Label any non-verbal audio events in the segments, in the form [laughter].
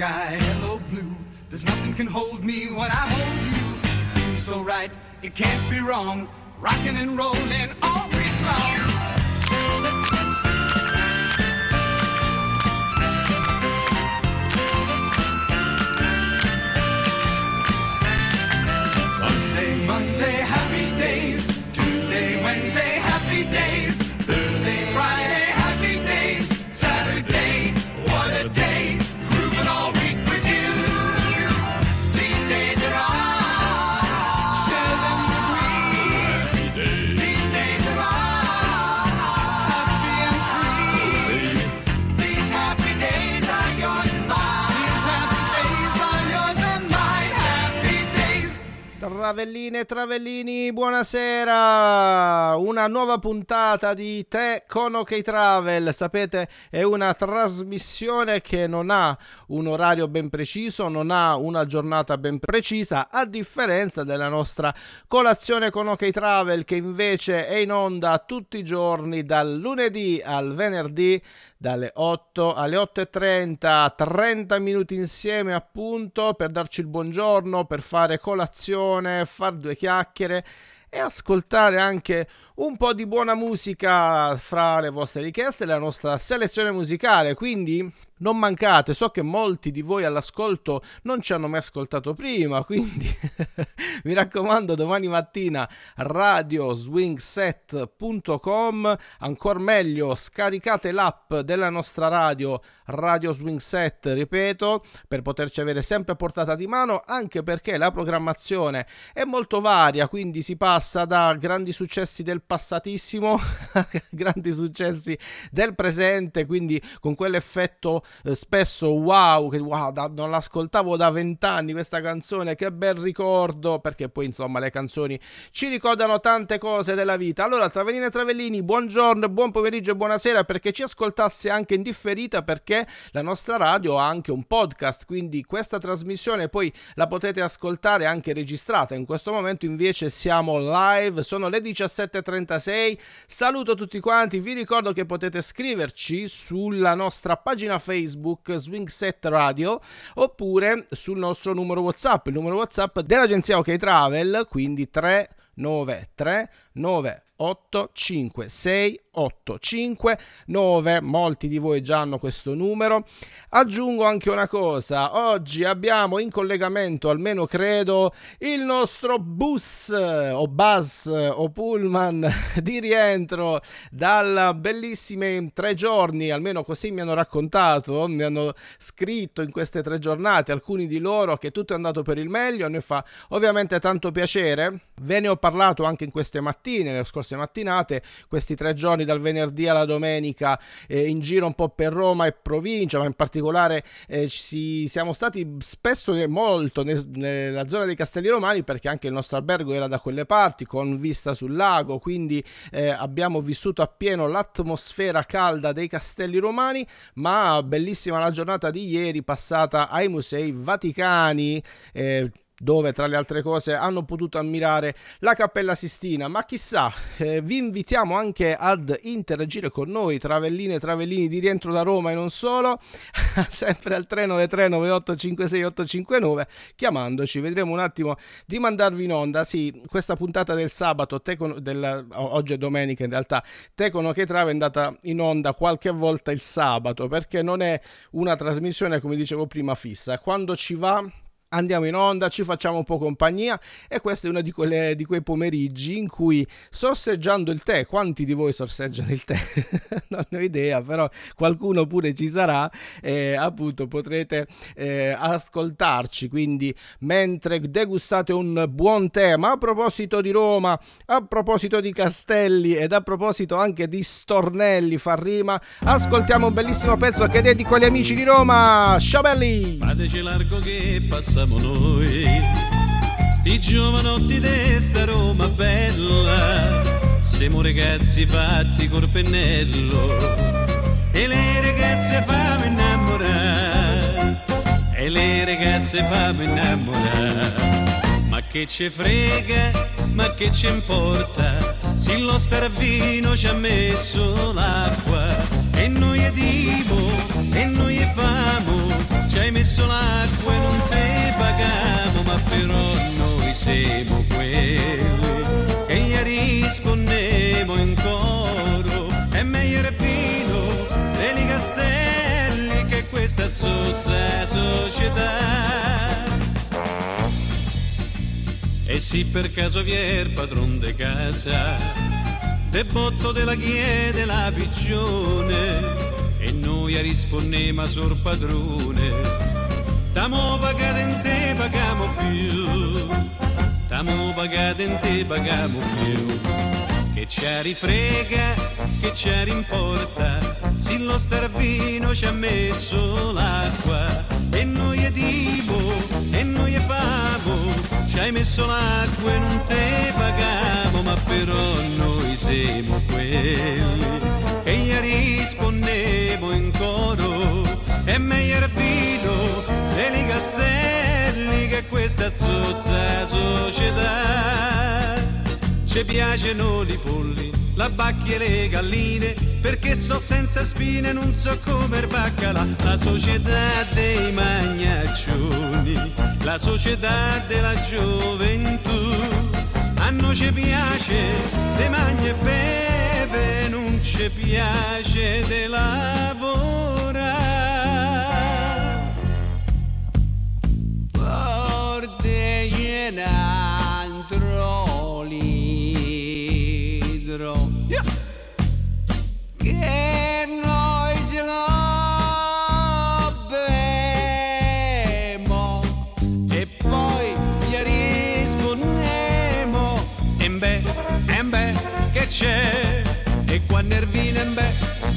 sky, hello blue. There's nothing can hold me when I hold you. It feels so right, it can't be wrong. Rocking and rolling travellini, buonasera! Una nuova puntata di Te con OK Travel. Sapete, è una trasmissione che non ha un orario ben preciso, non ha una giornata ben precisa, a differenza della nostra colazione con OK Travel che invece è in onda tutti i giorni dal lunedì al venerdì dalle 8 alle 8.30, 30 minuti insieme appunto per darci il buongiorno, per fare colazione, far due chiacchiere e ascoltare anche un po' di buona musica fra le vostre richieste e la nostra selezione musicale. Quindi non mancate, so che molti di voi all'ascolto non ci hanno mai ascoltato prima, [laughs] quindi [laughs] mi raccomando domani mattina radioswingset.com, ancora meglio scaricate l'app della nostra radio Radio Swing Set, ripeto, per poterci avere sempre a portata di mano, anche perché la programmazione è molto varia, quindi si passa da grandi successi del passatissimo a [laughs] grandi successi del presente, quindi con quell'effetto eh, spesso wow, che wow, da- non l'ascoltavo da vent'anni questa canzone, che bel ricordo, perché poi insomma le canzoni ci ricordano tante cose della vita. Allora, Travellini e Travellini, buongiorno, buon pomeriggio e buonasera perché ci ascoltasse anche in differita perché la nostra radio ha anche un podcast, quindi questa trasmissione poi la potete ascoltare anche registrata. In questo momento invece siamo live, sono le 17:36. Saluto tutti quanti, vi ricordo che potete scriverci sulla nostra pagina Facebook Swing Set Radio oppure sul nostro numero WhatsApp, il numero WhatsApp dell'agenzia OK Travel, quindi 393 985 685 molti di voi già hanno questo numero. Aggiungo anche una cosa. Oggi abbiamo in collegamento almeno credo il nostro bus o bus o pullman [laughs] di rientro dal bellissimi tre giorni almeno così mi hanno raccontato mi hanno scritto in queste tre giornate alcuni di loro che tutto è andato per il meglio a noi fa ovviamente tanto piacere. Ve ne ho parlato anche in queste mattine le scorse mattinate questi tre giorni dal venerdì alla domenica eh, in giro un po' per Roma e provincia, ma in particolare eh, ci, siamo stati spesso e molto ne, nella zona dei Castelli Romani perché anche il nostro albergo era da quelle parti con vista sul lago, quindi eh, abbiamo vissuto appieno l'atmosfera calda dei Castelli Romani, ma bellissima la giornata di ieri passata ai musei vaticani. Eh, dove tra le altre cose hanno potuto ammirare la Cappella Sistina. Ma chissà, eh, vi invitiamo anche ad interagire con noi, travelline e travellini di rientro da Roma e non solo, [laughs] sempre al 393 9856 859, chiamandoci. Vedremo un attimo di mandarvi in onda. Sì, questa puntata del sabato, con, del, oggi è domenica in realtà, Tecono che Trave è andata in onda qualche volta il sabato, perché non è una trasmissione, come dicevo prima, fissa. Quando ci va andiamo in onda, ci facciamo un po' compagnia e questo è uno di, quelle, di quei pomeriggi in cui sorseggiando il tè, quanti di voi sorseggiano il tè? [laughs] non ne ho idea, però qualcuno pure ci sarà, eh, appunto potrete eh, ascoltarci, quindi mentre degustate un buon tè, ma a proposito di Roma, a proposito di castelli ed a proposito anche di stornelli, fa rima, ascoltiamo un bellissimo pezzo che dedico agli amici di Roma, ciao belli! Fateci largo che passiamo noi, sti giovanotti di sta Roma bella, siamo ragazzi fatti col pennello, e le ragazze fammi innamorare, e le ragazze fammi innamorare, ma che ci frega, ma che ci importa, se lo staravino ci ha messo l'acqua, e noi è divo, e noi è famo, ci hai messo l'acqua e non te pagamo, ma però noi siamo quelli che gli rispondemo in coro. È meglio il fino dei castelli che questa zozza società. E se per caso vi è il padron de casa, te botto della chiede la piccione, e noi a rispondema sul padrone. Tamo pagate in te pagamo più, tamo pagate in te pagamo più. Che ci rifrega, che ci rimporta, se lo starvino ci ha messo l'acqua, e noi è divo, e noi è favo, ci hai messo l'acqua e non te pagamo, ma però noi siamo quelli che gli rispondemo in coro. È meglio vino dei castelli che questa zozza società. Ci piacciono i polli, la bacchia e le galline, perché so senza spine, non so come il baccalà. La società dei magnaccioni, la società della gioventù. A noi ci piace de magna e non ci piace de lavorare. Portegli un altro litro che noi ce lo bemo e poi gli rispondiamo e beh, e beh, che c'è quando nervina beh,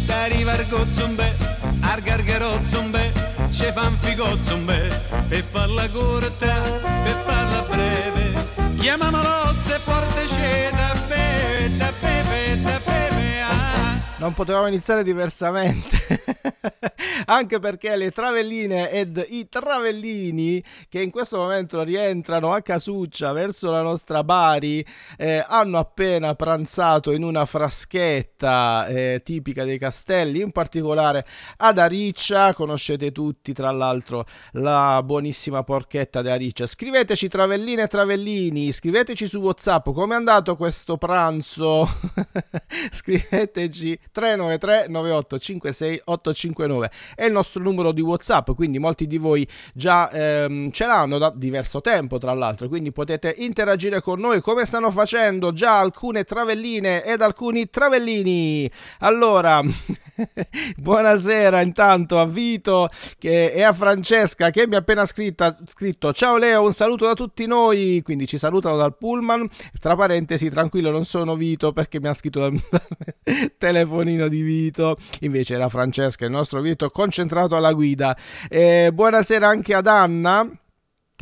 t'arriva il gozzo beh, al gargarozzo beh, ci fa un figozzo beh, per farla corta, per farla breve, chiamamolo ste porte c'è da bere, da bere, da bere, ah. Non potevamo iniziare diversamente. [laughs] Anche perché le travelline ed i travellini che in questo momento rientrano a casuccia verso la nostra Bari eh, hanno appena pranzato in una fraschetta eh, tipica dei castelli, in particolare ad Ariccia. Conoscete tutti, tra l'altro, la buonissima porchetta di Ariccia. Scriveteci travelline e travellini, scriveteci su WhatsApp come è andato questo pranzo. [laughs] Scriveteci 393 98 56 859 è il nostro numero di WhatsApp, quindi molti di voi già ehm, ce l'hanno da diverso tempo, tra l'altro, quindi potete interagire con noi come stanno facendo già alcune travelline ed alcuni travellini. Allora, [laughs] buonasera intanto a Vito che, e a Francesca che mi ha appena scritta, scritto ciao Leo, un saluto da tutti noi, quindi ci salutano dal pullman, tra parentesi tranquillo non sono Vito perché mi ha scritto dal, [laughs] telefonino di Vito, invece era Francesca, il nostro Vito concentrato alla guida. Eh, buonasera anche ad Anna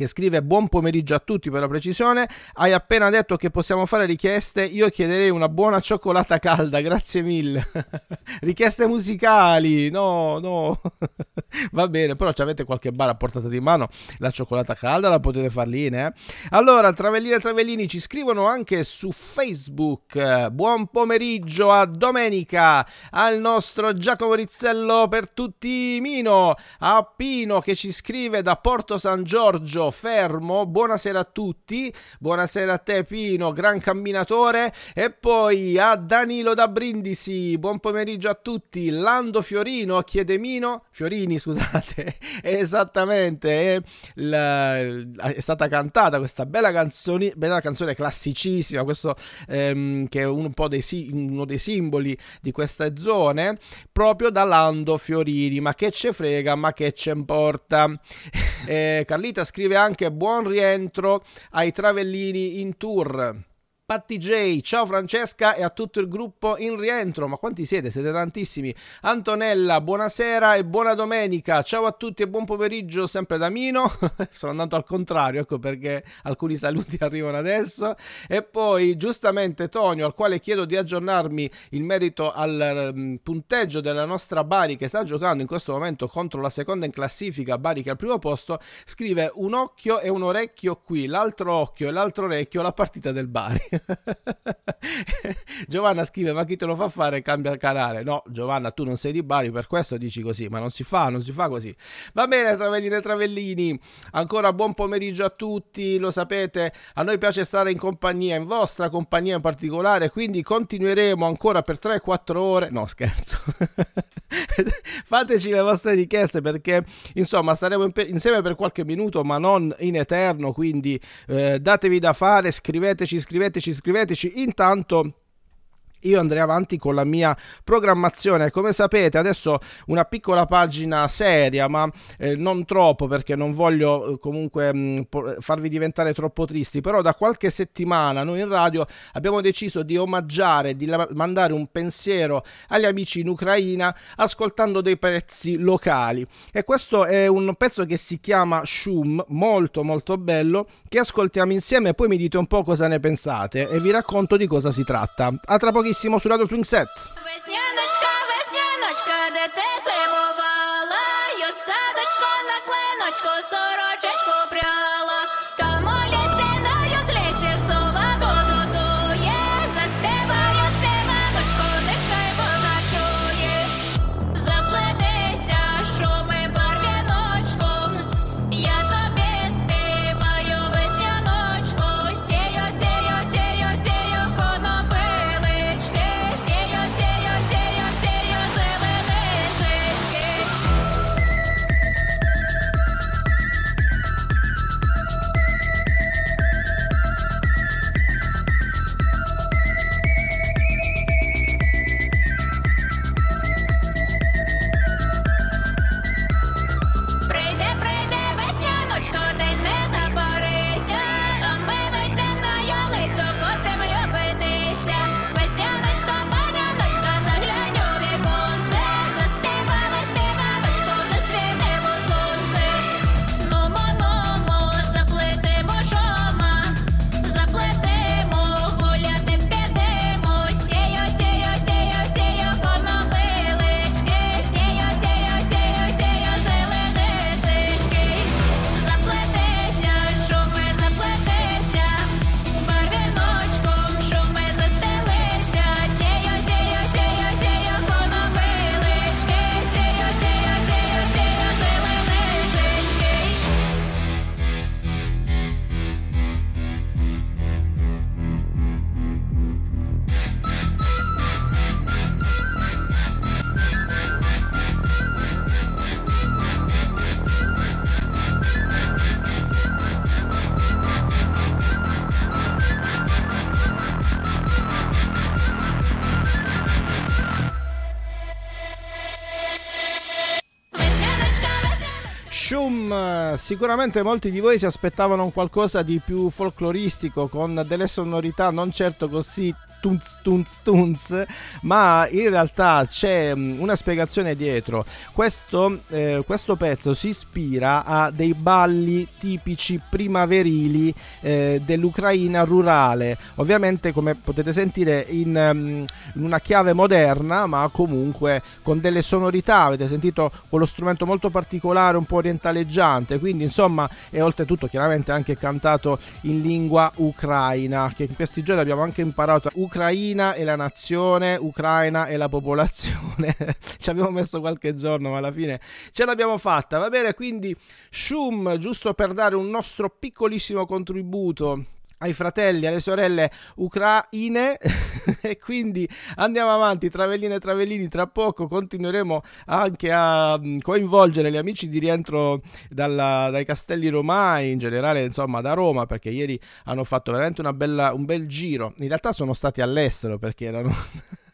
che scrive buon pomeriggio a tutti per la precisione. Hai appena detto che possiamo fare richieste. Io chiederei una buona cioccolata calda, grazie mille. [laughs] richieste musicali, no, no. [laughs] Va bene, però avete qualche bar a portata di mano. La cioccolata calda la potete far lì, eh? Allora, Travellini e Travellini ci scrivono anche su Facebook. Buon pomeriggio a domenica al nostro Giacomo Rizzello per tutti Mino, a Pino che ci scrive da Porto San Giorgio fermo. Buonasera a tutti, buonasera a te Pino, gran camminatore. E poi a Danilo da Brindisi, buon pomeriggio a tutti. Lando Fiorino, chiede Mino, Fiorini scusate, [laughs] esattamente, è, la, è stata cantata questa bella canzone, bella canzone classicissima, questo ehm, che è un po' dei, uno dei simboli di queste zone, proprio da Lando Fiorini. Ma che ce frega, ma che ce importa. [laughs] Eh, Carlita scrive anche buon rientro ai travellini in tour. Patti J, ciao Francesca e a tutto il gruppo in rientro. Ma quanti siete? Siete tantissimi. Antonella, buonasera e buona domenica. Ciao a tutti e buon pomeriggio, sempre da Mino. [laughs] Sono andato al contrario, ecco perché alcuni saluti arrivano adesso. E poi, giustamente, Tonio, al quale chiedo di aggiornarmi in merito al um, punteggio della nostra Bari che sta giocando in questo momento contro la seconda in classifica, Bari che è al primo posto, scrive un occhio e un orecchio qui, l'altro occhio e l'altro orecchio alla partita del Bari. [laughs] [laughs] Giovanna scrive: Ma chi te lo fa fare? Cambia canale. No, Giovanna, tu non sei di Bari, per questo dici così, ma non si fa, non si fa così. Va bene, Travellini e Travellini. Ancora buon pomeriggio a tutti. Lo sapete, a noi piace stare in compagnia, in vostra compagnia in particolare. Quindi continueremo ancora per 3-4 ore. No, scherzo. [laughs] Fateci le vostre richieste perché insomma staremo insieme per qualche minuto, ma non in eterno. Quindi eh, datevi da fare, scriveteci, scriveteci, scriveteci. Intanto io andrei avanti con la mia programmazione. Come sapete, adesso una piccola pagina seria, ma eh, non troppo perché non voglio eh, comunque mh, mm, farvi diventare troppo tristi. Però da qualche settimana noi in radio abbiamo deciso di omaggiare, di la- mandare un pensiero agli amici in Ucraina ascoltando dei pezzi locali. E questo è un pezzo che si chiama Shum, molto molto bello, che ascoltiamo insieme e poi mi dite un po' cosa ne pensate e vi racconto di cosa si tratta. A tra pochissimo su Radio Swing Set. Весняночка, весняночка, де ти зимувала, й садочко на клиночку, сорочечку пряла. Shum, sicuramente molti di voi si aspettavano un qualcosa di più folcloristico, con delle sonorità non certo così tunz tunz tunz, ma in realtà c'è mm, una spiegazione dietro. Questo, eh, questo pezzo si ispira a dei balli tipici primaverili eh, dell'Ucraina rurale, ovviamente come potete sentire in, ehm, in una chiave moderna, ma comunque con delle sonorità. Avete sentito quello strumento molto particolare, un po' orientaleggiante, quindi insomma è oltretutto chiaramente anche cantato in lingua ucraina, che in questi giorni abbiamo anche imparato Ucraina e la nazione, Ucraina e la popolazione. [laughs] Ci abbiamo messo qualche giorno, ma alla fine ce l'abbiamo fatta. Va bene, quindi Shum, giusto per dare un nostro piccolissimo contributo ai fratelli, alle sorelle ucraine. [laughs] E quindi andiamo avanti, travellini e travellini, tra poco continueremo anche a mm, coinvolgere gli amici di rientro dalla- dai castelli romani, in generale insomma da Roma, perché ieri hanno fatto veramente bella, un bel giro, in realtà sono stati all'estero perché erano...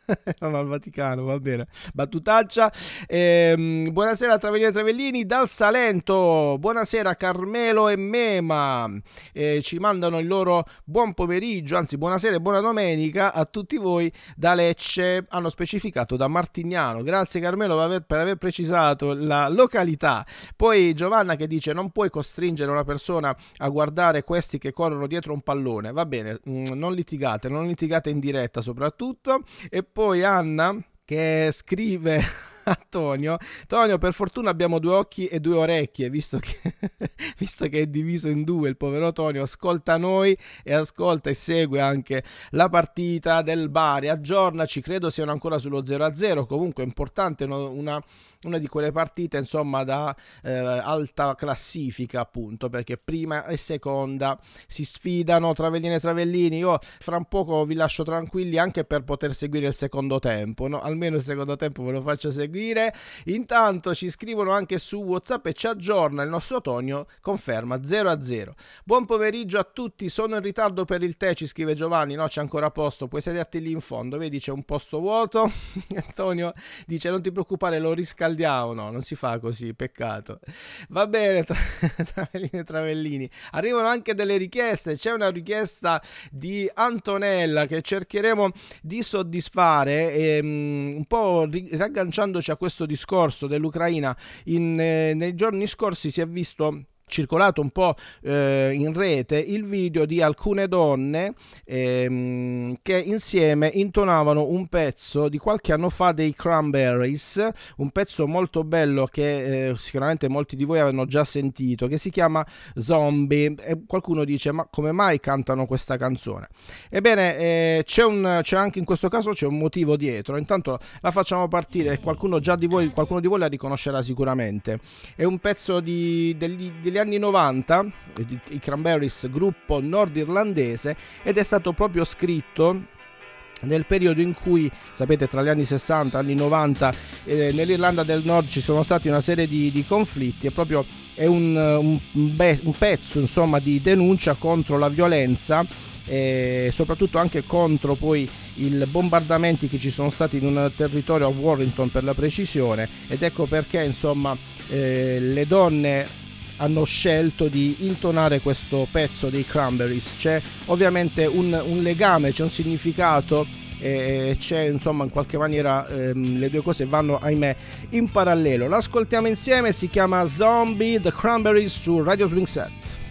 [laughs] erano al Vaticano, va bene. Battutaccia. Ehm, buonasera Travellini e Travellini dal Salento. Buonasera Carmelo e Mema. Eh, ci mandano il loro buon pomeriggio, anzi buonasera e buona domenica a tutti voi da Lecce. Hanno specificato da Martignano. Grazie Carmelo per aver, precisato la località. Poi Giovanna che dice non puoi costringere una persona a guardare questi che corrono dietro un pallone. Va bene, mm, non litigate, non litigate in diretta soprattutto. E Anna che scrive a Tonio. Tonio, per fortuna abbiamo due occhi e due orecchie, visto che, [laughs] visto che è diviso in due. Il povero Tonio ascolta noi e ascolta e segue anche la partita del Bari. Aggiornaci, credo siano ancora sullo 0-0. Comunque è importante una una di quelle partite insomma da eh, alta classifica appunto perché prima e seconda si sfidano Travellini e Travellini. Io fra un poco vi lascio tranquilli anche per poter seguire il secondo tempo no? almeno il secondo tempo ve lo faccio seguire. Intanto ci scrivono anche su whatsapp e ci aggiorna il nostro Tonio conferma 0 a 0 buon pomeriggio a tutti sono in ritardo per il tè ci scrive Giovanni no? C'è ancora posto puoi sederti lì in fondo. Vedi c'è un posto vuoto. [laughs] Antonio dice non ti preoccupare lo riscaldiamo no, non si fa così, peccato. Va bene, tra- [laughs] Travellini e Travellini. Arrivano anche delle richieste, c'è una richiesta di Antonella che cercheremo di soddisfare, ehm, un po' ri- ragganciandoci a questo discorso dell'Ucraina. In, eh, nei giorni scorsi si è visto circolato un po' eh, in rete il video di alcune donne ehm, che insieme intonavano un pezzo di qualche anno fa dei Cranberries, un pezzo molto bello che eh, sicuramente molti di voi avranno già sentito, che si chiama Zombie e qualcuno dice ma come mai cantano questa canzone? Ebbene eh, c'è, un, c'è anche in questo caso c'è un motivo dietro, intanto la facciamo partire e qualcuno già di voi, qualcuno di voi la riconoscerà sicuramente. È un pezzo di, degli, degli anni 90, i Cranberries, gruppo nordirlandese, ed è stato proprio scritto nel periodo in cui, sapete, tra gli anni 60 e gli anni 90 eh, nell'Irlanda del Nord ci sono stati una serie di, di conflitti e proprio è un, un, be- un pezzo insomma, di denuncia contro la violenza e soprattutto anche contro poi i bombardamenti che ci sono stati in un territorio a Warrington per la precisione ed ecco perché insomma eh, le donne hanno scelto di intonare questo pezzo dei Cranberries. C'è ovviamente un, un legame, c'è un significato e c'è insomma in qualche maniera ehm, le due cose vanno ahimè in parallelo. L'ascoltiamo insieme, si chiama Zombie The Cranberries su Radio Swing Set.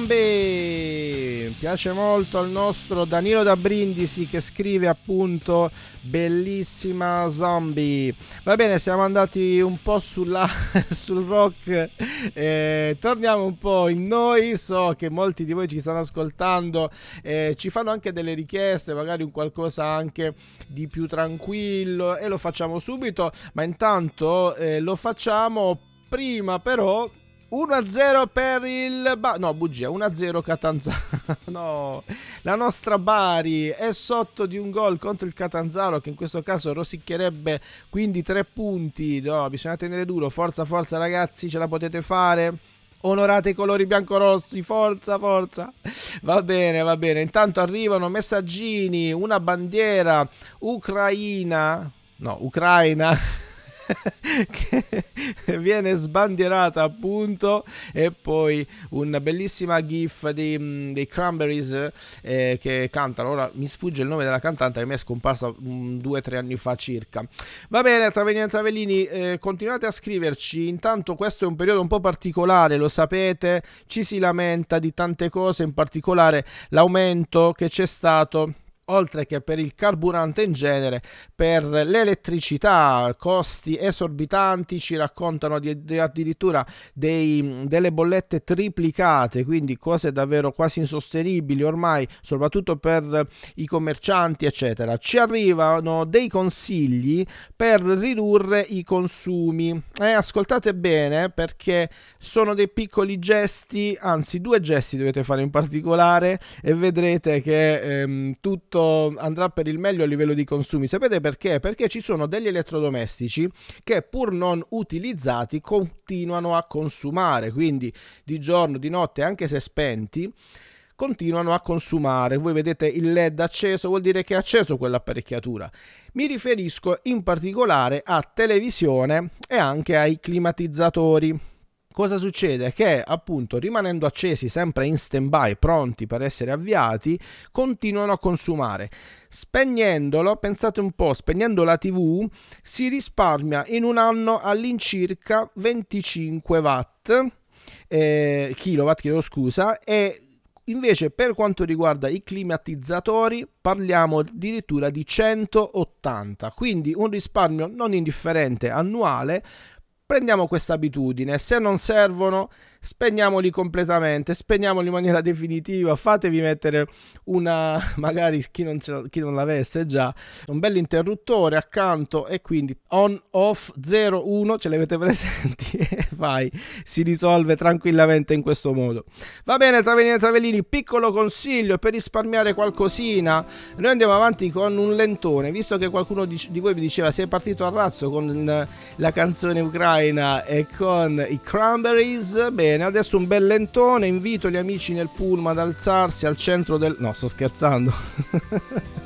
Zombie piace molto al nostro Danilo da Brindisi che scrive appunto bellissima zombie. Va bene siamo andati un po' sulla, [laughs] sul rock eh, torniamo un po' in noi. So che molti di voi ci stanno ascoltando eh, ci fanno anche delle richieste magari un qualcosa anche di più tranquillo e lo facciamo subito. Ma intanto eh, lo facciamo prima però 1-0 per il ba- no bugia 1-0 Catanzaro [laughs] no la nostra Bari è sotto di un gol contro il Catanzaro che in questo caso rosicchierebbe quindi 3 punti no bisogna tenere duro forza forza ragazzi ce la potete fare Onorate i colori biancorossi, forza, forza. Va bene, va bene. Intanto arrivano messaggini, una bandiera ucraina, no, ucraina [laughs] [laughs] che viene sbandierata appunto e poi una bellissima gif di, mm, dei Cranberries eh, che cantano. Ora mi sfugge il nome della cantante che mi è scomparsa mm, due o tre anni fa circa. Va bene Travellini e Travellini eh, continuate a scriverci. Intanto questo è un periodo un po' particolare lo sapete. Ci si lamenta di tante cose in particolare l'aumento che c'è stato oltre che per il carburante in genere, per l'elettricità, costi esorbitanti, ci raccontano di, di addirittura dei, delle bollette triplicate, quindi cose davvero quasi insostenibili ormai, soprattutto per i commercianti, eccetera. Ci arrivano dei consigli per ridurre i consumi. Eh, ascoltate bene perché sono dei piccoli gesti, anzi due gesti dovete fare in particolare e vedrete che ehm, tutto andrà per il meglio a livello di consumi. Sapete perché? Perché ci sono degli elettrodomestici che pur non utilizzati continuano a consumare, quindi di giorno, di notte, anche se spenti continuano a consumare. Voi vedete il LED acceso, vuol dire che è acceso quell'apparecchiatura. Mi riferisco in particolare a televisione e anche ai climatizzatori. Cosa succede? Che appunto rimanendo accesi sempre in stand by, pronti per essere avviati, continuano a consumare. Spegnendolo, pensate un po', spegnendo la TV si risparmia in un anno all'incirca 25 watt, eh, kilowatt, chiedo scusa, e Invece per quanto riguarda i climatizzatori parliamo addirittura di 180, quindi un risparmio non indifferente annuale. Prendiamo questa abitudine, se non servono spegniamoli completamente, spegniamoli in maniera definitiva, fatevi mettere una, [laughs] magari chi non, chi non l'avesse già, un bel interruttore accanto e quindi on, off, 0, 1, ce li avete [laughs] presenti e vai, si risolve tranquillamente in questo modo. Va bene, Travellini e Travellini, piccolo consiglio per risparmiare qualcosina, noi andiamo avanti con un lentone, visto che qualcuno di, di voi vi diceva sei partito a razzo con la canzone ucraina e con i Cranberries, bene, adesso un bel lentone, invito gli amici nel pullman ad alzarsi al centro del... No, sto scherzando. [laughs]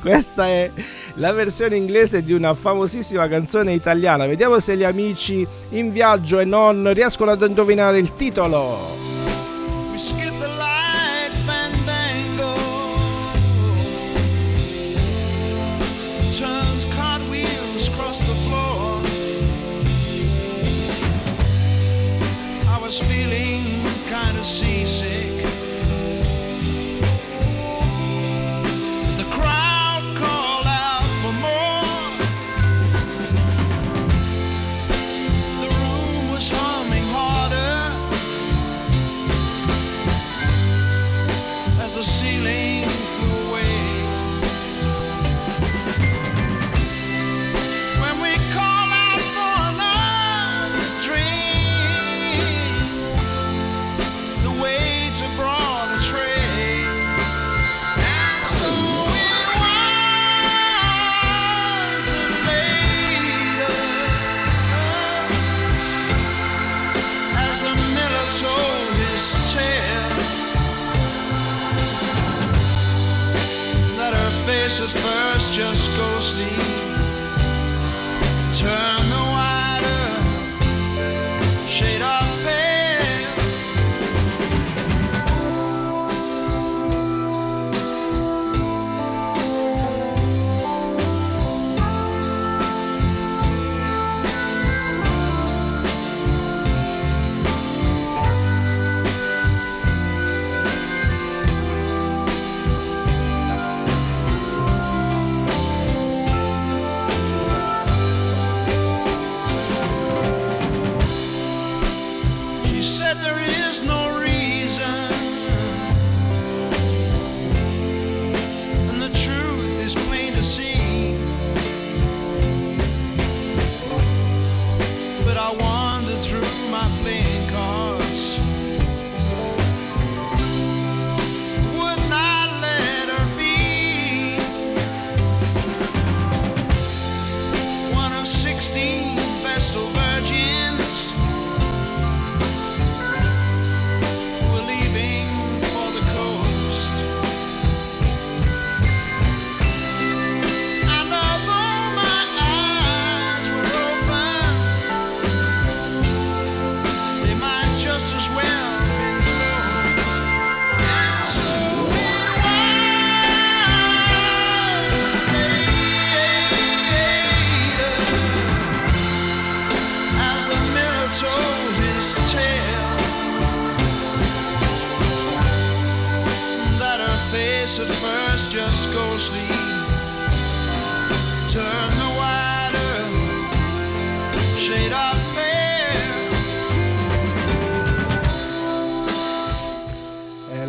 Questa è la versione inglese di una famosissima canzone italiana. Vediamo se gli amici in viaggio e non riescono ad indovinare il titolo. We was feeling kind of seasick. The crowd called out for more. The room was humming harder. as the ceiling kiss at first, just go sleep. Turn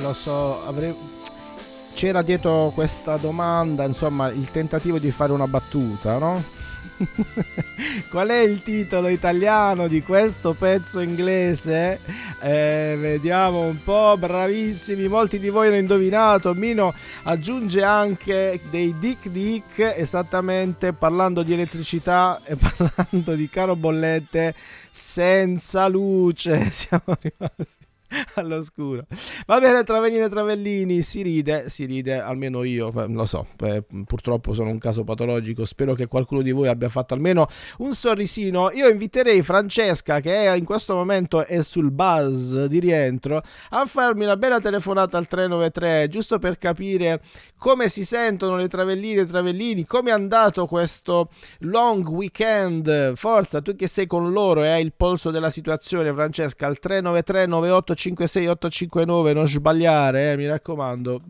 lo so, avrei... c'era dietro questa domanda, insomma, il tentativo di fare una battuta, no? [laughs] Qual è il titolo italiano di questo pezzo inglese? Eh, vediamo un po', bravissimi, molti di voi hanno indovinato. Mino aggiunge anche dei Dick Dick, esattamente parlando di elettricità e [laughs] parlando di caro bollette senza luce. [laughs] Siamo rimasti [laughs] all'oscuro. Va bene, Travellini e Travellini, si ride, si ride, almeno io, eh, lo so, eh, purtroppo sono un caso patologico, spero che qualcuno di voi abbia fatto almeno un sorrisino. Io inviterei Francesca, che è in questo momento è sul buzz di rientro, a farmi una bella telefonata al 393, giusto per capire come si sentono le Travellini e Travellini, come è andato questo long weekend. Forza, tu che sei con loro e hai il polso della situazione, Francesca, al 393 98 56859 non sbagliare, eh, mi raccomando.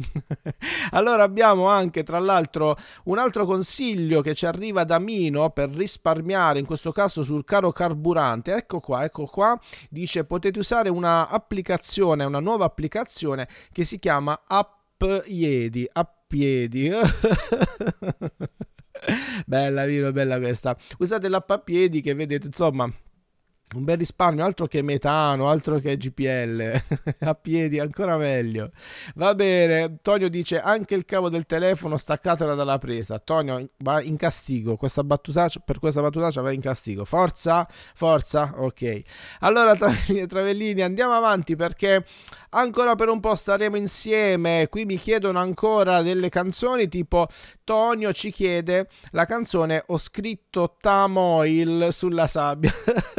[laughs] allora abbiamo anche tra l'altro un altro consiglio che ci arriva da Mino per risparmiare, in questo caso sul caro carburante. Ecco qua, ecco qua, dice potete usare una applicazione, una nuova applicazione che si chiama App Iedi, App Iedi. [laughs] bella Mino, bella questa. Usate l'app a piedi che vedete, insomma, un bel risparmio, altro che metano, altro che GPL, [laughs] a piedi ancora meglio. Va bene, Tonio dice anche il cavo del telefono staccatela dalla presa. Tonio va in castigo, questa battutaccia, per questa battutaccia va in castigo. Forza, forza, ok. Allora Travellini, [laughs] Travellini andiamo avanti perché ancora per un po' staremo insieme. Qui mi chiedono ancora delle canzoni tipo Tonio ci chiede la canzone Ho scritto Tamoil sulla sabbia.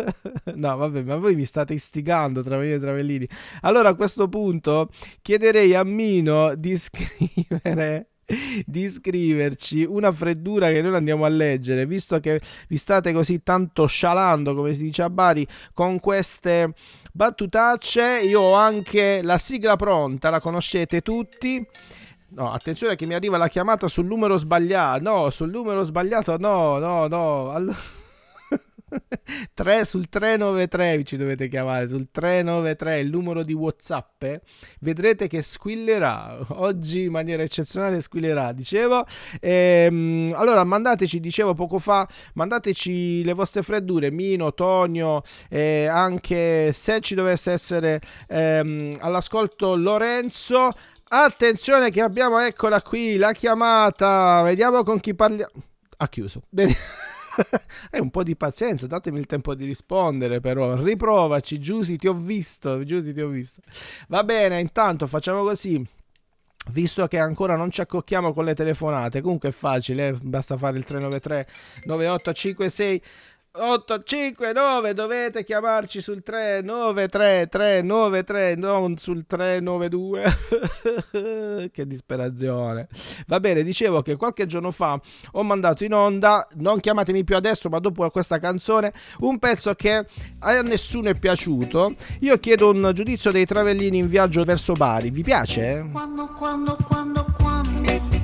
[laughs] no, vabbè, ma voi mi state istigando, Travellini e Travellini. Allora a questo punto chiederei a Mino di scrivere di scriverci una freddura che noi andiamo a leggere, visto che vi state così tanto scialando, come si dice a Bari, con queste battutacce. Io ho anche la sigla pronta, la conoscete tutti. No, attenzione che mi arriva la chiamata sul numero sbagliato. No, sul numero sbagliato no, no, no. Allora... [laughs] 3 sul 393 vi ci dovete chiamare sul 393 il numero di whatsapp eh. vedrete che squillerà. Oggi in maniera eccezionale squillerà dicevo. Ehm, allora mandateci dicevo poco fa mandateci le vostre freddure Mino, Tonio eh, anche se ci dovesse essere ehm, all'ascolto Lorenzo. Attenzione che abbiamo eccola qui la chiamata. Vediamo con chi parliamo ha chiuso. Bene [laughs] Hai un po' di pazienza, datemi il tempo di rispondere però. Riprovaci, Giusy, ti ho visto, Giusy, ti ho visto. Va bene, intanto facciamo così. Visto che ancora non ci accocchiamo con le telefonate, comunque è facile, eh, basta fare il 393 9856 859 dovete chiamarci sul 393 393 non sul 392 [laughs] che disperazione. Va bene dicevo che qualche giorno fa ho mandato in onda non chiamatemi più adesso ma dopo questa canzone un pezzo che a nessuno è piaciuto. Io chiedo un giudizio dei travellini in viaggio verso Bari. Vi piace? Quando, quando, quando, quando,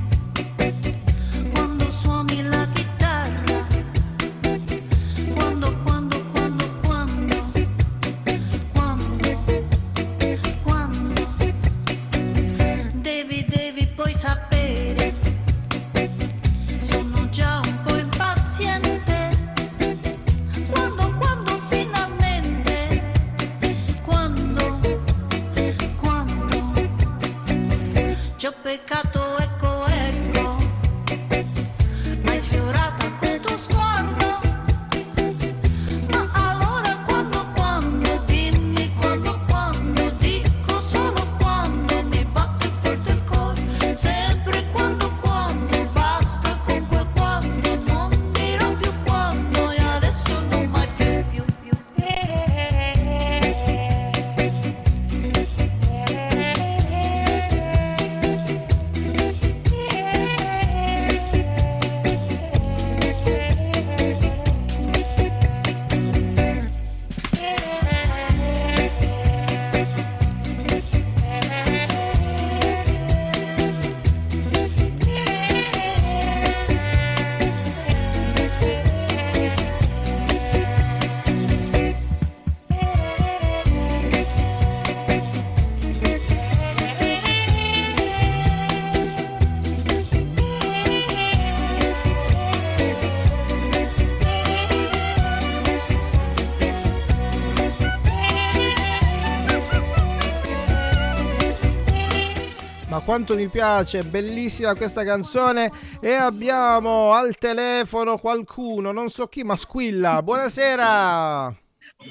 quanto mi piace, bellissima questa canzone e abbiamo al telefono qualcuno, non so chi, ma squilla. Buonasera.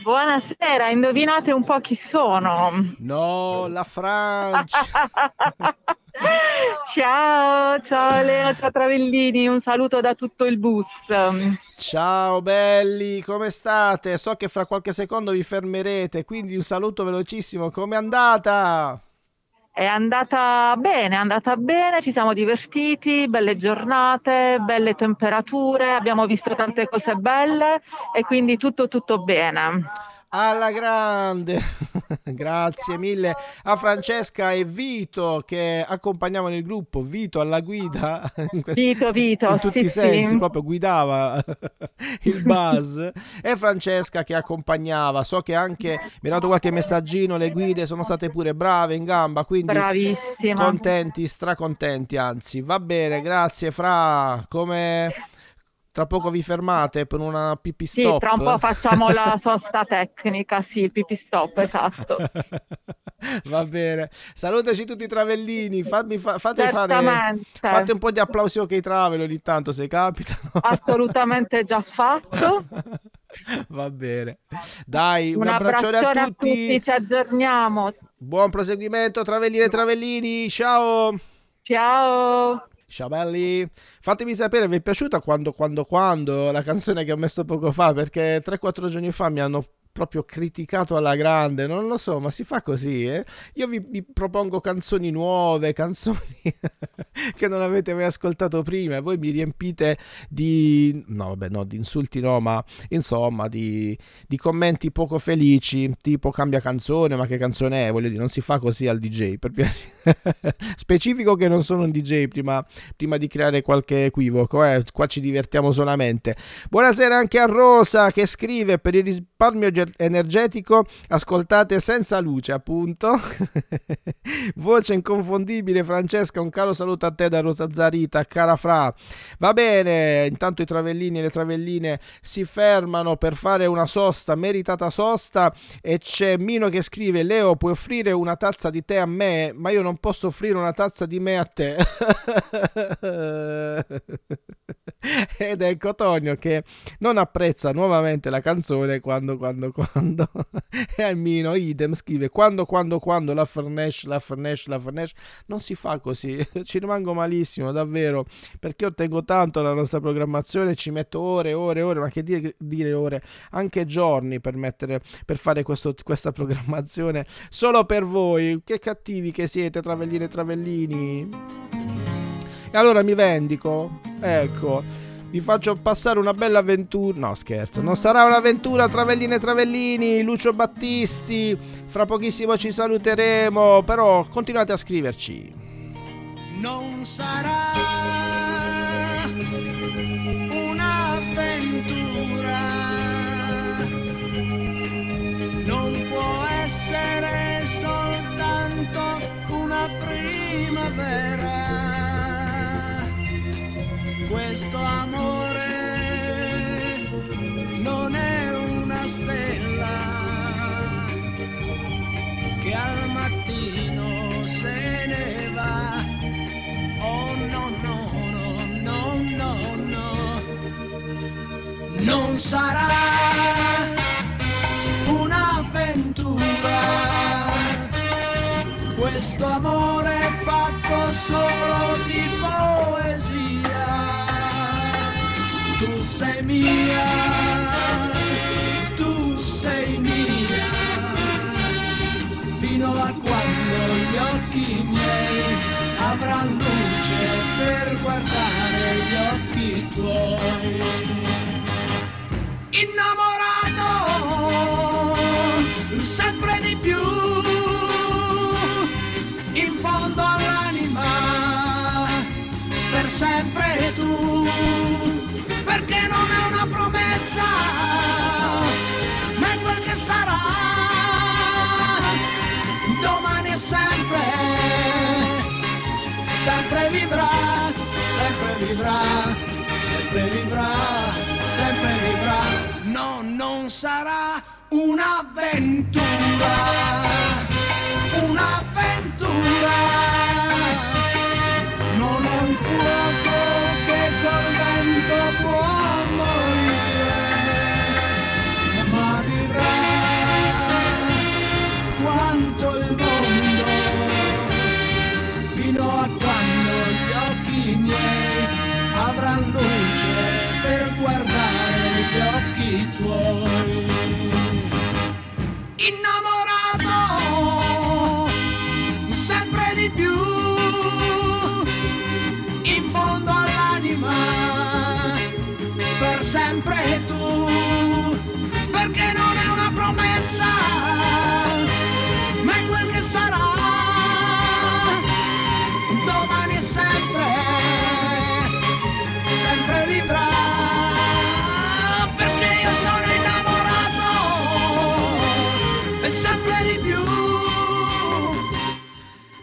Buonasera, indovinate un po' chi sono. No, la Francia. [laughs] Ciao, ciao Leo, ciao Travellini, un saluto da tutto il bus. Ciao belli, come state? So che fra qualche secondo vi fermerete, quindi un saluto velocissimo. Com'è andata? È andata bene, è andata bene, ci siamo divertiti, belle giornate, belle temperature, abbiamo visto tante cose belle e quindi tutto tutto bene. Alla grande, [laughs] grazie mille a Francesca e Vito che accompagnavano il gruppo. Vito alla guida, [laughs] Vito, Vito, in tutti sì, i sensi, sì. proprio guidava [laughs] il buzz. e Francesca che accompagnava. So che anche mi ha dato qualche messaggino. Le guide sono state pure brave in gamba, quindi Bravissima. contenti, stracontenti. Anzi, va bene, grazie. Fra come tra poco vi fermate per una pipì Sì, tra un po' facciamo la [laughs] sosta tecnica, sì, il pipi stop, esatto. [laughs] Va bene, salutaci tutti i travellini. Fammi fa- fate, fare, fate un po' di applausi che i travel ogni tanto se capitano. [laughs] Assolutamente già fatto. Va bene, dai, un, Un abbraccione a abbraccione tutti. ci aggiorniamo. Buon proseguimento, travelline e travellini. Ciao. Ciao. Ciao belli, fatemi sapere, vi è piaciuta quando, quando, quando la canzone che ho messo poco fa? Perché 3-4 giorni fa mi hanno proprio criticato alla grande, non lo so, ma si fa così, eh? Io vi, vi propongo canzoni nuove, [laughs] canzoni che non avete mai ascoltato prima e voi mi riempite di, no vabbè, no, di insulti no, ma insomma di, di commenti poco felici, tipo cambia canzone, ma che canzone è? Voglio dire, non si fa così al DJ, per piacere. [laughs] Specifico che non sono un DJ prima, prima di creare qualche equivoco, eh? qua ci divertiamo solamente. Buonasera anche a Rosa che scrive per il risparmio ge- energetico ascoltate senza luce appunto. [laughs] Voce inconfondibile Francesca, un caro saluto a te da Rosa Zarita, cara Fra. Va bene, intanto i travellini e le travelline si fermano per fare una sosta, meritata sosta e c'è Mino che scrive Leo puoi offrire una tazza di tè a me ma io non posso offrire una tazza di me a te [laughs] ed è Cotonio che non apprezza nuovamente la canzone quando quando quando [laughs] e Almino idem scrive quando quando quando la Fernesh la Fernesh la Fernesh non si fa così [laughs] ci rimango malissimo davvero perché io tengo tanto la nostra programmazione ci metto ore ore ore ma che dire, dire ore? Anche giorni per mettere per fare questo, questa programmazione. Solo per voi che cattivi che siete travelline e travellini. E allora mi vendico ecco vi faccio passare una bella avventura. No, scherzo, non sarà un'avventura, travelline e travellini, Lucio Battisti. Fra pochissimo ci saluteremo, però continuate a scriverci. non sarà un'avventura, non può essere soltanto una primavera. Questo amore non è una stella che al mattino se ne va. Oh no, no, no, no, no, no. Non sarà un'avventura. Questo amore è fatto solo di poesia. Tu sei mia, tu sei mia fino a quando gli occhi miei avranno luce per guardare gli occhi tuoi. Innamorato sarà domani e sempre, sempre vivrà, sempre vivrà, sempre vivrà, sempre vivrà. No, non sarà un'avventura, un'avventura. innamorato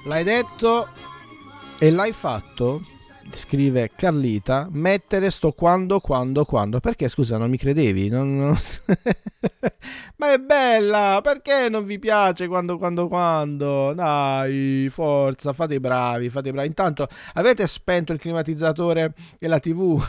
L'hai detto e l'hai fatto? Scrive Carlita, mettere sto quando, quando, quando. Perché scusa, non mi credevi? Non- non- [laughs] Ma è bella! Perché non vi piace quando, quando, quando? Dai, forza, fate i bravi, fate i bravi. Intanto avete spento il climatizzatore e la TV?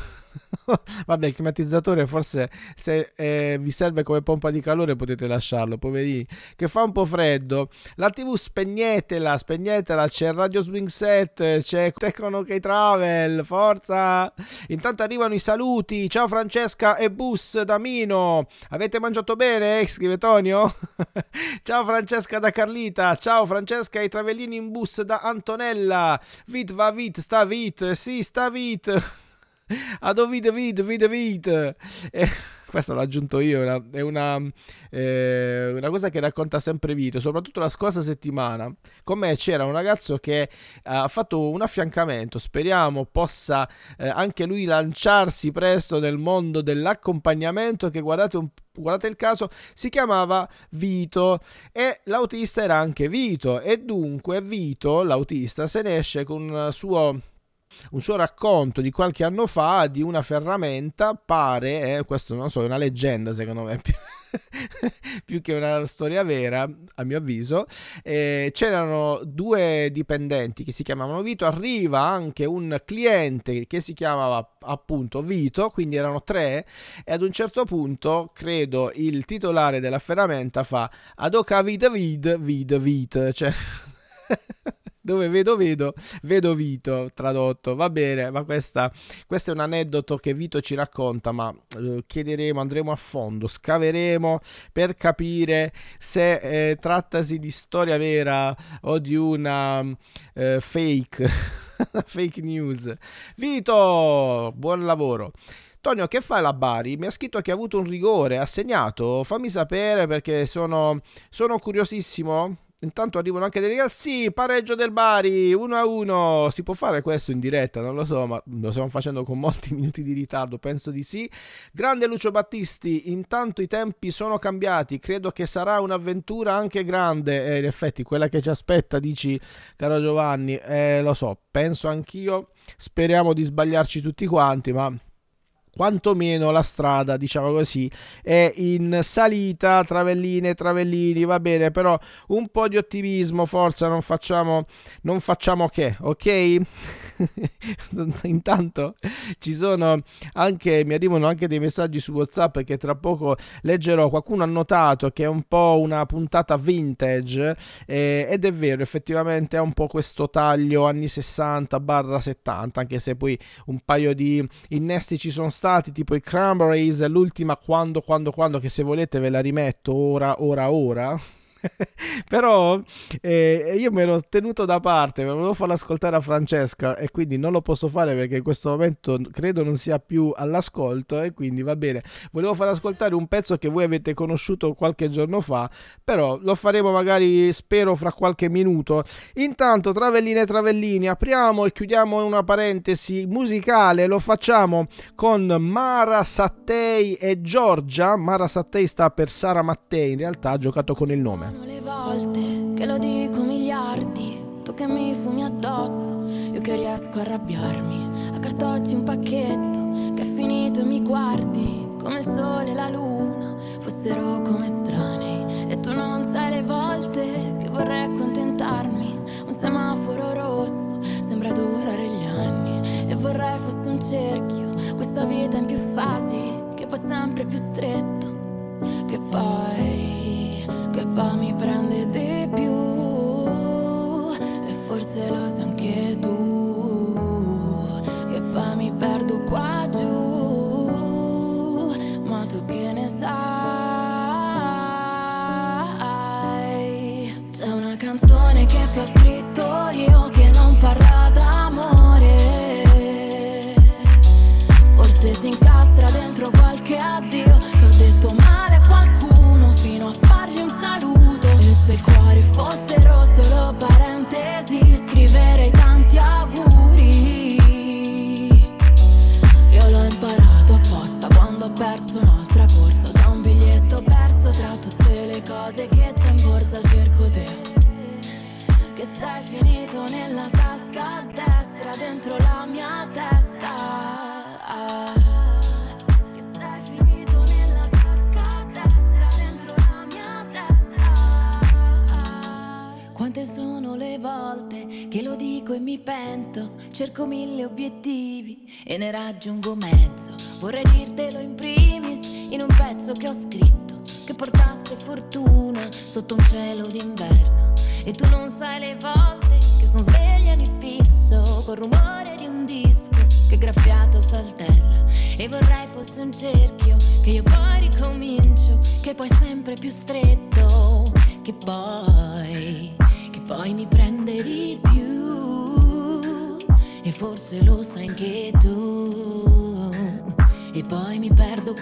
[laughs] Vabbè, il climatizzatore forse se eh, vi serve come pompa di calore potete lasciarlo, poverini. Che fa un po' freddo. La TV spegnetela, spegnetela. C'è il Radio Swing Set, c'è Tecno K Travel, forza. Intanto arrivano i saluti. Ciao Francesca e Bus da Mino. Avete mangiato bene? Scrive Tonio. [laughs] Ciao Francesca da Carlita. Ciao Francesca e i travellini in bus da Antonella. Vit va vit, sta vit. Sì, sta vit. [laughs] Ado vide vide vide vite. Eh, questo l'ho aggiunto io, è una, è una, eh, una cosa che racconta sempre Vito, soprattutto la scorsa settimana. Con me c'era un ragazzo che ha fatto un affiancamento, speriamo possa eh, anche lui lanciarsi presto nel mondo dell'accompagnamento, che guardate un Guardate il caso, si chiamava Vito e l'autista era anche Vito e dunque Vito, l'autista, se ne esce con un suo un suo racconto di qualche anno fa di una ferramenta, pare, eh, questo non so, è una leggenda secondo me, [laughs] più, più che una storia vera, a mio avviso. Eh, c'erano due dipendenti che si chiamavano Vito, arriva anche un cliente che si chiamava appunto Vito, quindi erano tre, e ad un certo punto, credo, il titolare della ferramenta fa Adoca vid vid vid vid, cioè... [laughs] dove vedo vedo vedo Vito tradotto va bene ma questa, questo è un aneddoto che Vito ci racconta ma eh, chiederemo andremo a fondo scaveremo per capire se eh, trattasi di storia vera o di una eh, fake [laughs] fake news Vito buon lavoro Tonio, che fai la Bari? Mi ha scritto che ha avuto un rigore, ha segnato? Fammi sapere perché sono, sono curiosissimo. Intanto arrivano anche dei regali. Sì, pareggio del Bari 1 a 1. Si può fare questo in diretta? Non lo so, ma lo stiamo facendo con molti [laughs] minuti di ritardo. Penso di sì. Grande Lucio Battisti. Intanto i tempi sono cambiati. Credo che sarà un'avventura anche grande. E in effetti, quella che ci aspetta, dici, caro Giovanni, eh, lo so, penso anch'io. Speriamo di sbagliarci tutti quanti, ma quantomeno la strada, diciamo così, è in salita, travelline, travellini, va bene, però un po' di ottimismo, forza, non facciamo, non facciamo che, ok? [laughs] Intanto ci sono anche, mi arrivano anche dei messaggi su WhatsApp che tra poco leggerò. Qualcuno ha notato che è un po' una puntata vintage eh, ed è vero, effettivamente ha un po' questo taglio anni 60 barra 70, anche se poi un paio di innesti ci sono stati, tipo i Cranberries, l'ultima quando, quando, quando, che se volete ve la rimetto ora, ora, ora. [laughs] però eh, io me l'ho tenuto da parte, me lo volevo farlo ascoltare a Francesca e quindi non lo posso fare perché in questo momento credo non sia più all'ascolto e quindi va bene. Volevo far ascoltare un pezzo che voi avete conosciuto qualche giorno fa, però lo faremo magari spero fra qualche minuto. Intanto Travelline e Travellini, apriamo e chiudiamo una parentesi musicale, lo facciamo con Mara Sattei e Giorgia. Mara Sattei sta per Sara Mattei, in realtà ha giocato con il nome. Sono le volte che lo dico miliardi, tu che mi fumi addosso, io che riesco a arrabbiarmi, a cartocci un pacchetto che è finito e mi guardi come il sole e la luna fossero come estranei e tu non sai le volte che vorrei accontentarmi, un semaforo rosso sembra durare gli anni. E vorrei fosse un cerchio, questa vita in più fasi che poi sempre più stretto, che poi che poi mi prende di più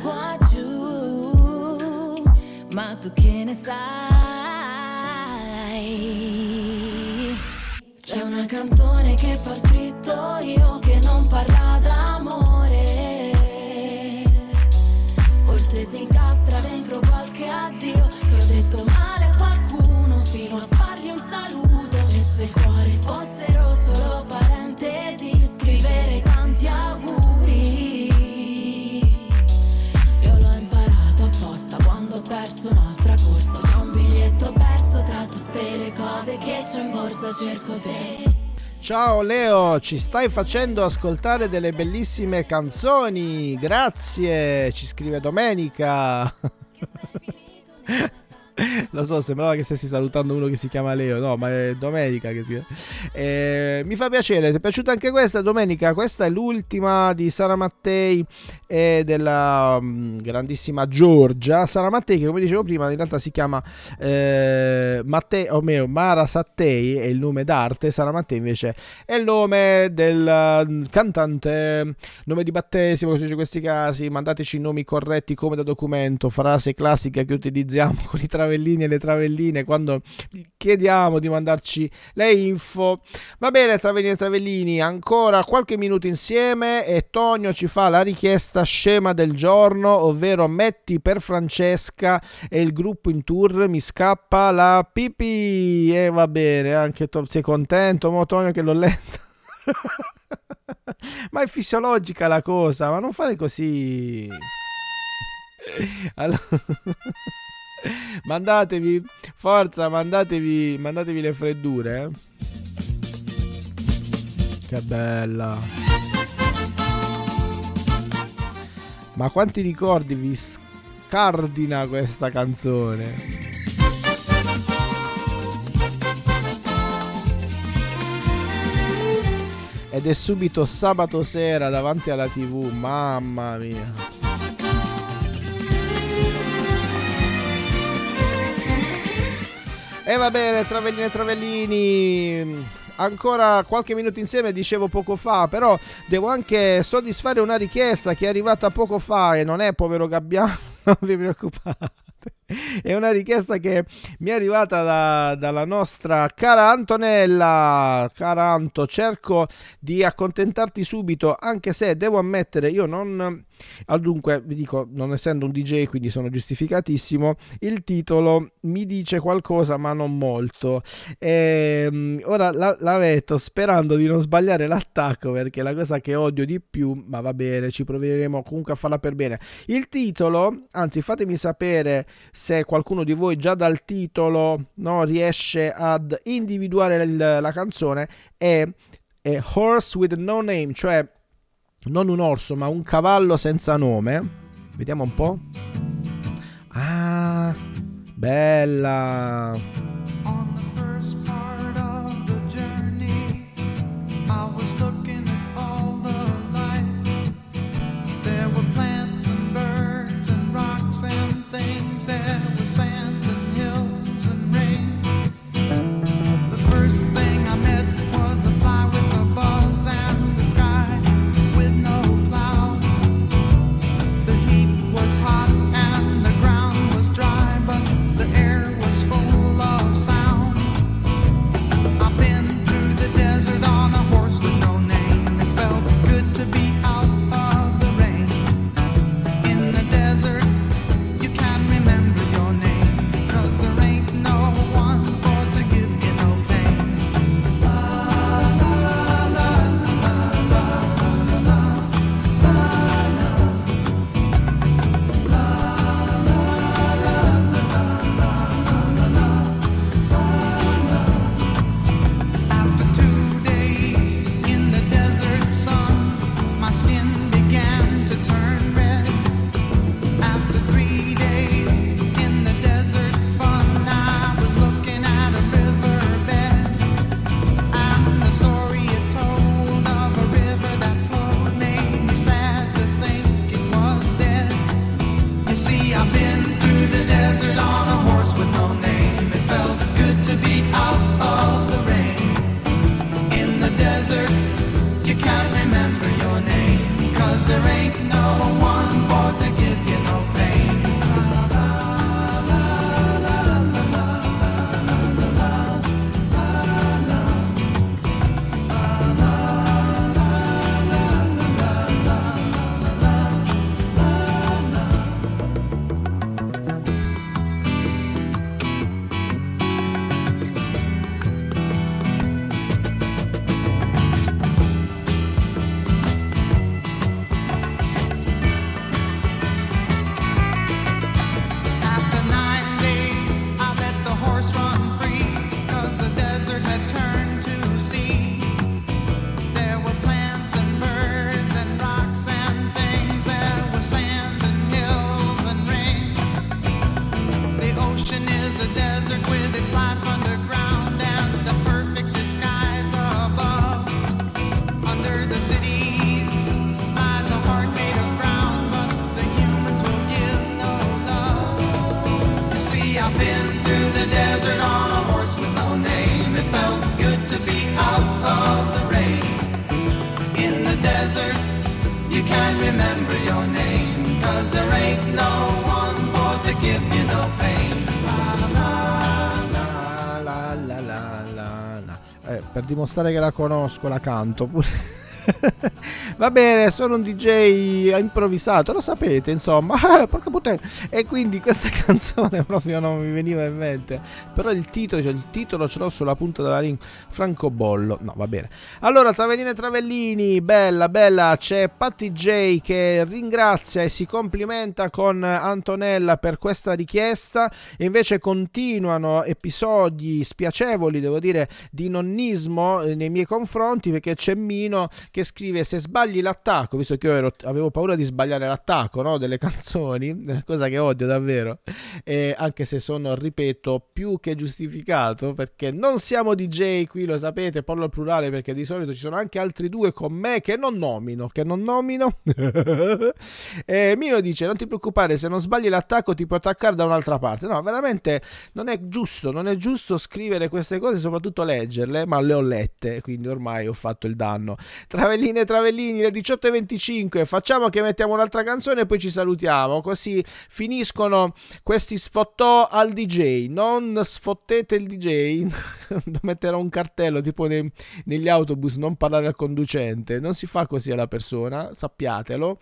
qua giù Ma tu che ne sai? C'è una canzone che ho scritto io che non parla d'amore. Forse si incastra dentro qualche addio che ho detto male c'è in borsa, cerco te. Ciao Leo, ci stai facendo ascoltare delle bellissime canzoni. Grazie, ci scrive Domenica. [laughs] Lo so, sembrava che stessi salutando uno che si chiama Leo, no, ma è Domenica che si Eh, mi fa piacere, ti è piaciuta anche questa Domenica? Questa è l'ultima di Sara Mattei e della mm, grandissima Giorgia. Sara Mattei, che come dicevo prima, in realtà si chiama eh, Mattei, o meglio, Mara Sattei, è il nome d'arte. Sara Mattei invece è il nome del mm, cantante, nome di battesimo, come si dice in questi casi. Mandateci i nomi corretti come da documento, frase classica che utilizziamo [laughs] con i travellini e le travelline quando chiediamo di mandarci le info. Va bene, travellini e travellini, ancora qualche minuto insieme e Tonio ci fa la richiesta scema del giorno, ovvero metti per Francesca e il gruppo in tour mi scappa la pipì e va bene, anche tu sei contento, mo Tonio che l'ho letto. [laughs] ma è fisiologica la cosa, ma non fare così. Allora... [laughs] mandatevi, forza, mandatevi, mandatevi le freddure. eh. Che bella. Ma quanti ricordi vi scardina questa canzone? Ed è subito sabato sera davanti alla tv, mamma mia. E va bene, travellini e travellini. Ancora qualche minuto insieme, dicevo poco fa, però devo anche soddisfare una richiesta che è arrivata poco fa e non è povero Gabbiano, [laughs] non vi preoccupate. È una richiesta che mi è arrivata da- dalla nostra cara Antonella. Cara Anto, cerco di accontentarti subito, anche se devo ammettere, io non... Dunque, vi dico, non essendo un DJ, quindi sono giustificatissimo, il titolo mi dice qualcosa, ma non molto. Ehm, ora la, la metto sperando di non sbagliare l'attacco, perché è la cosa che odio di più, ma va bene, ci proveremo comunque a farla per bene. Il titolo, anzi fatemi sapere se qualcuno di voi già dal titolo no, riesce ad individuare il- la canzone, è, è Horse with No Name, cioè non un orso, ma un cavallo senza nome. Vediamo un po'. Ah, bella. On the first part of the journey, I was per dimostrare che la conosco, la canto pure. [laughs] [laughs] Va bene, sono un DJ improvvisato, lo sapete, insomma. [laughs] Porca puttana. E quindi questa [laughs] canzone proprio non mi veniva in mente. Però il titolo, cioè il titolo ce l'ho sulla punta della lingua. Francobollo. No, va bene. Allora, Travellini e Travellini, bella, bella. C'è Patti J che ringrazia e si complimenta con Antonella per questa richiesta. E invece continuano episodi spiacevoli, devo dire, di nonnismo eh, nei miei confronti perché c'è Mino che scrive se sbagli l'attacco, visto che io ero- avevo paura di sbagliare l'attacco no, delle [laughs] canzoni, cosa che odio davvero, eh, anche se sono, ripeto, più che giustificato, perché non siamo DJ qui, lo sapete, parlo al plurale perché di solito ci sono anche altri due con me che non nomino, che non nomino. [laughs] e Mino dice non ti preoccupare, se non sbagli l'attacco ti puoi attaccare da un'altra parte. No, veramente non è giusto, non è giusto scrivere queste cose, soprattutto leggerle, ma le ho lette, quindi ormai ho fatto il danno. Travelline e Travellini, le 18.25, facciamo che mettiamo un'altra canzone e poi ci salutiamo, così finiscono questi sfottò al DJ, non sfottete il DJ, [laughs] metterò un cartello tipo nei- negli autobus, non parlare al conducente, non si fa così alla persona, sappiatelo.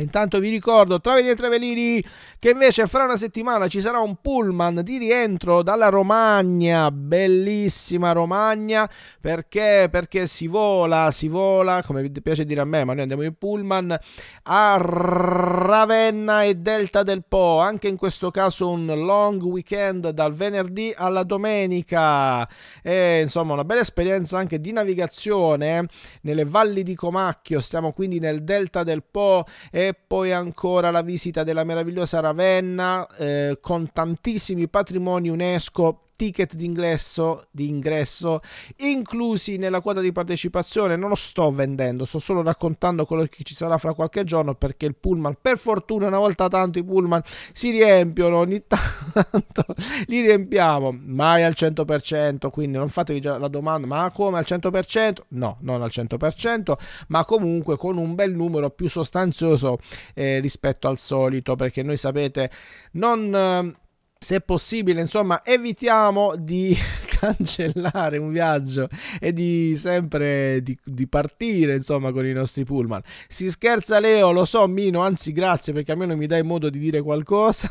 Intanto vi ricordo, Travellini e Travellini, che invece fra una settimana ci sarà un pullman di rientro dalla Romagna, bellissima Romagna, perché? Perché si vola, si vola, come piace dire a me, ma noi andiamo in pullman, a Ravenna e Delta del Po, anche in questo caso un long weekend dal venerdì alla domenica, e insomma una bella esperienza anche di navigazione eh, nelle valli di Comacchio, stiamo quindi nel Delta del Po e poi ancora la visita della meravigliosa Ravenna eh, con tantissimi patrimoni UNESCO ticket di ingresso, di ingresso inclusi nella quota di partecipazione. Non lo sto vendendo sto solo raccontando quello che ci sarà fra qualche giorno perché il pullman per fortuna una volta tanto i pullman si riempiono ogni [laughs] tanto li riempiamo. Mai al 100% quindi non fatevi già la domanda ma come al 100% no non al 100% ma comunque con un bel numero più sostanzioso eh, rispetto al solito perché noi sapete non eh, se possibile, insomma, evitiamo di cancellare un viaggio e di sempre di, di partire, insomma, con i nostri pullman. Si scherza Leo, lo so, Mino, anzi grazie perché almeno mi dai modo di dire qualcosa.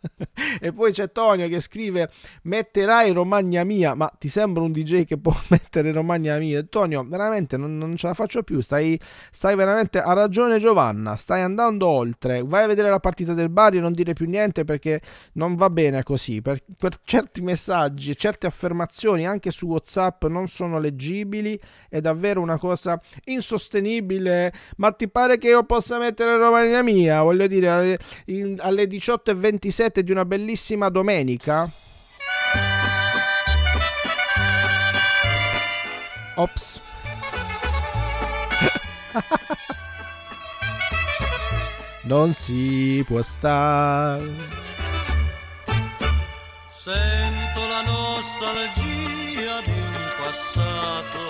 [laughs] e poi c'è Tonio che scrive metterai Romagna mia, ma ti sembra un DJ che può [laughs] mettere Romagna mia? Tonio, veramente non, non ce la faccio più, stai, stai veramente, ha ragione Giovanna, stai andando oltre, vai a vedere la partita del Bari e non dire più niente perché non va bene così, per, per certi messaggi e certe affermazioni anche su Whatsapp non sono leggibili, è davvero una cosa insostenibile, ma ti pare che io possa mettere Romagna mia, voglio dire, alle, in- alle 18.27 di una bellissima domenica? Ops. [laughs] non si può stare. Sento la nostalgia di un passato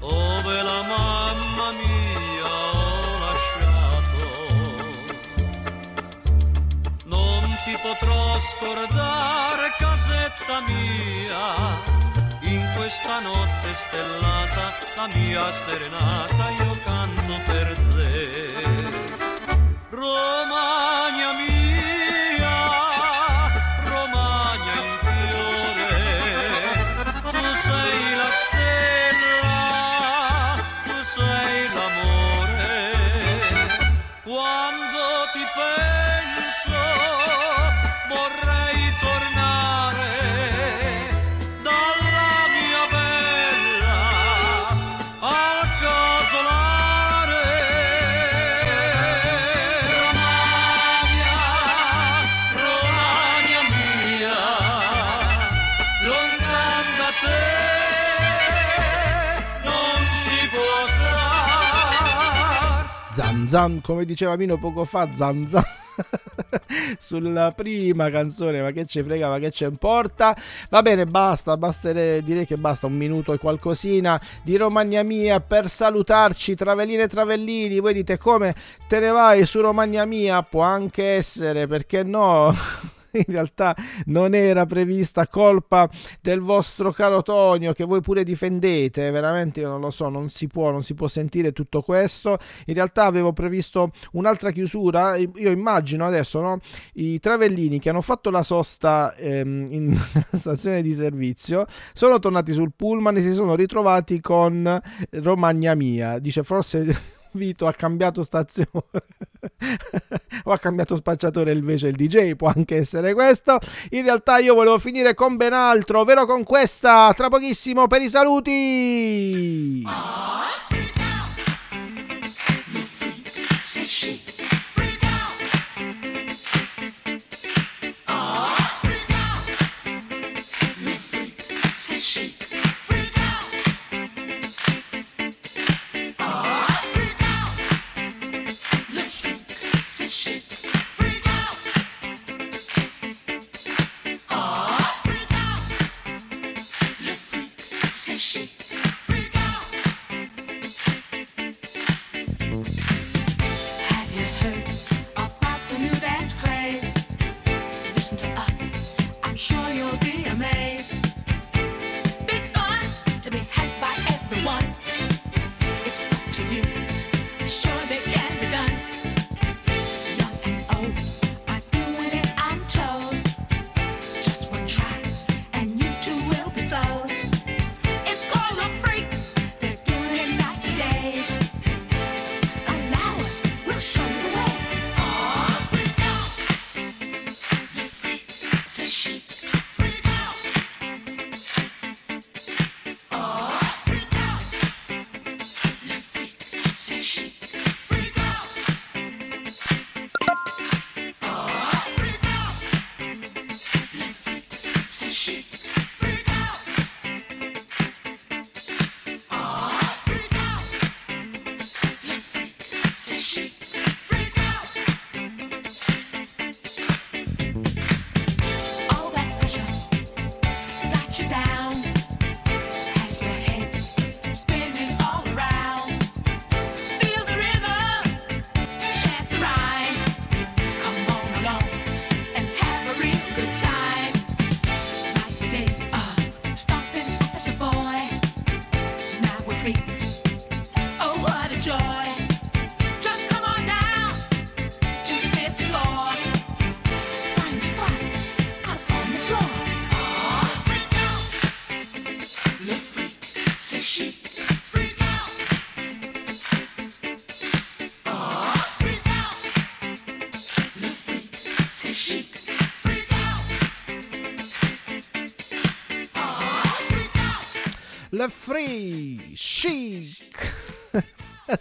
dove la mamma mia ho lasciato. Non ti potrò scordare, casetta mia, in questa notte stellata, la mia serenata io canto per te. Romagna mia, zan, come diceva Mino poco fa, zan zan. [laughs] sulla prima canzone, ma che ci frega, ma che ci importa. Va bene, basta, basta direi che basta un minuto e qualcosina di Romagna Mia per salutarci, Travelline e Travellini. Voi dite come te ne vai su Romagna Mia? Può anche essere, perché no? [laughs] in realtà non era prevista colpa del vostro caro Tonio che voi pure difendete veramente io non lo so non si può non si può sentire tutto questo. In realtà avevo previsto un'altra chiusura io immagino adesso no, i travellini che hanno fatto la sosta ehm, in [laughs] stazione di servizio sono tornati sul pullman e si sono ritrovati con Romagna Mia. Dice forse Vito ha cambiato stazione [laughs] o ha cambiato spacciatore invece il DJ, può anche essere questo. In realtà io volevo finire con ben altro, ovvero con questa, tra pochissimo per i saluti. Have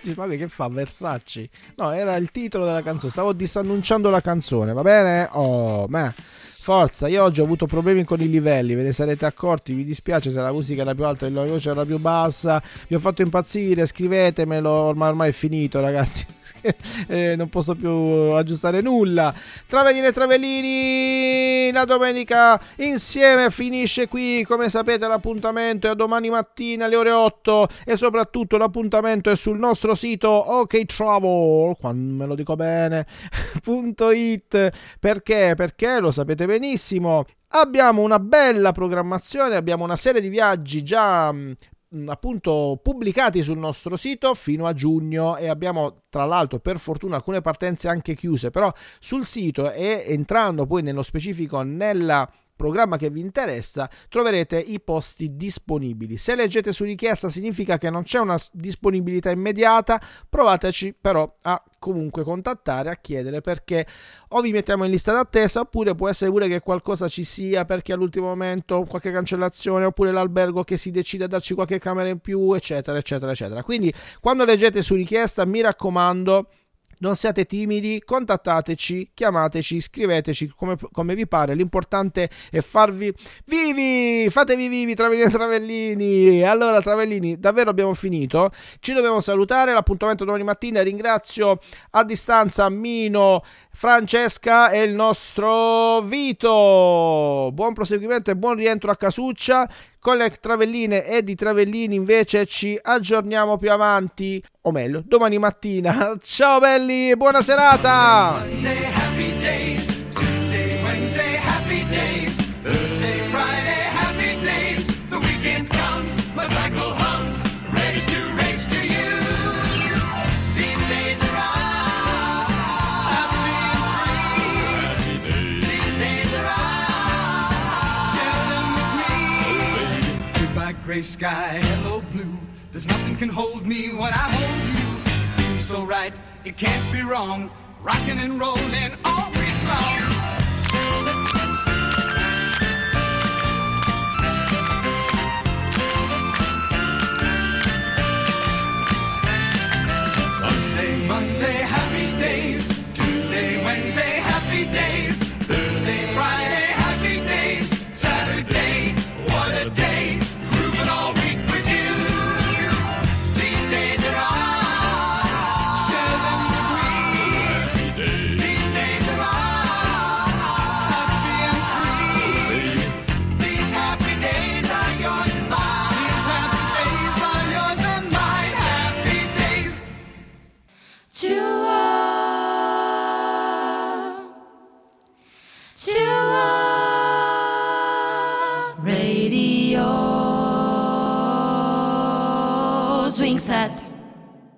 Dici, Ma che fa Versace? No, era il titolo della canzone. Stavo disannunciando la canzone, va bene? Oh, ma forza. Io oggi ho avuto problemi con i livelli, ve ne sarete accorti. Mi dispiace se la musica era più alta e la voce era più bassa. Vi ho fatto impazzire, scrivetemelo. Ormai, ormai è finito, ragazzi. [laughs] Eh, non posso più aggiustare nulla. Travellini e Travellini, la domenica insieme finisce qui. Come sapete, l'appuntamento è a domani mattina alle ore 8 e soprattutto l'appuntamento è sul nostro sito OK Travel. Quando me lo dico bene, [laughs] punto .it. Perché? Perché lo sapete benissimo. Abbiamo una bella programmazione, abbiamo una serie di viaggi già mh, appunto pubblicati sul nostro sito fino a giugno e abbiamo tra l'altro per fortuna alcune partenze anche chiuse però sul sito e entrando poi nello specifico nella programma che vi interessa troverete i posti disponibili. Se leggete su richiesta significa che non c'è una disponibilità immediata. Provateci però a comunque contattare a chiedere perché. O vi mettiamo in lista d'attesa oppure può essere pure che qualcosa ci sia perché all'ultimo momento qualche cancellazione oppure l'albergo che si decide a darci qualche camera in più eccetera eccetera eccetera. Quindi quando leggete su richiesta mi raccomando Non siate timidi, contattateci, chiamateci, scriveteci come, come vi pare. L'importante è farvi vivi. Fatevi vivi, Travellini e Travellini. Allora, Travellini, davvero abbiamo finito. Ci dobbiamo salutare. L'appuntamento domani mattina. Ringrazio a distanza Mino, Francesca e il nostro Vito. Buon proseguimento e buon rientro a casuccia. Con le travelline e di travellini invece ci aggiorniamo più avanti, o meglio, domani mattina. [laughs] Ciao belli, buona serata! Gray sky, hello blue. There's nothing can hold me when I hold you. Feels so right, it can't be wrong. Rocking and rolling all week long.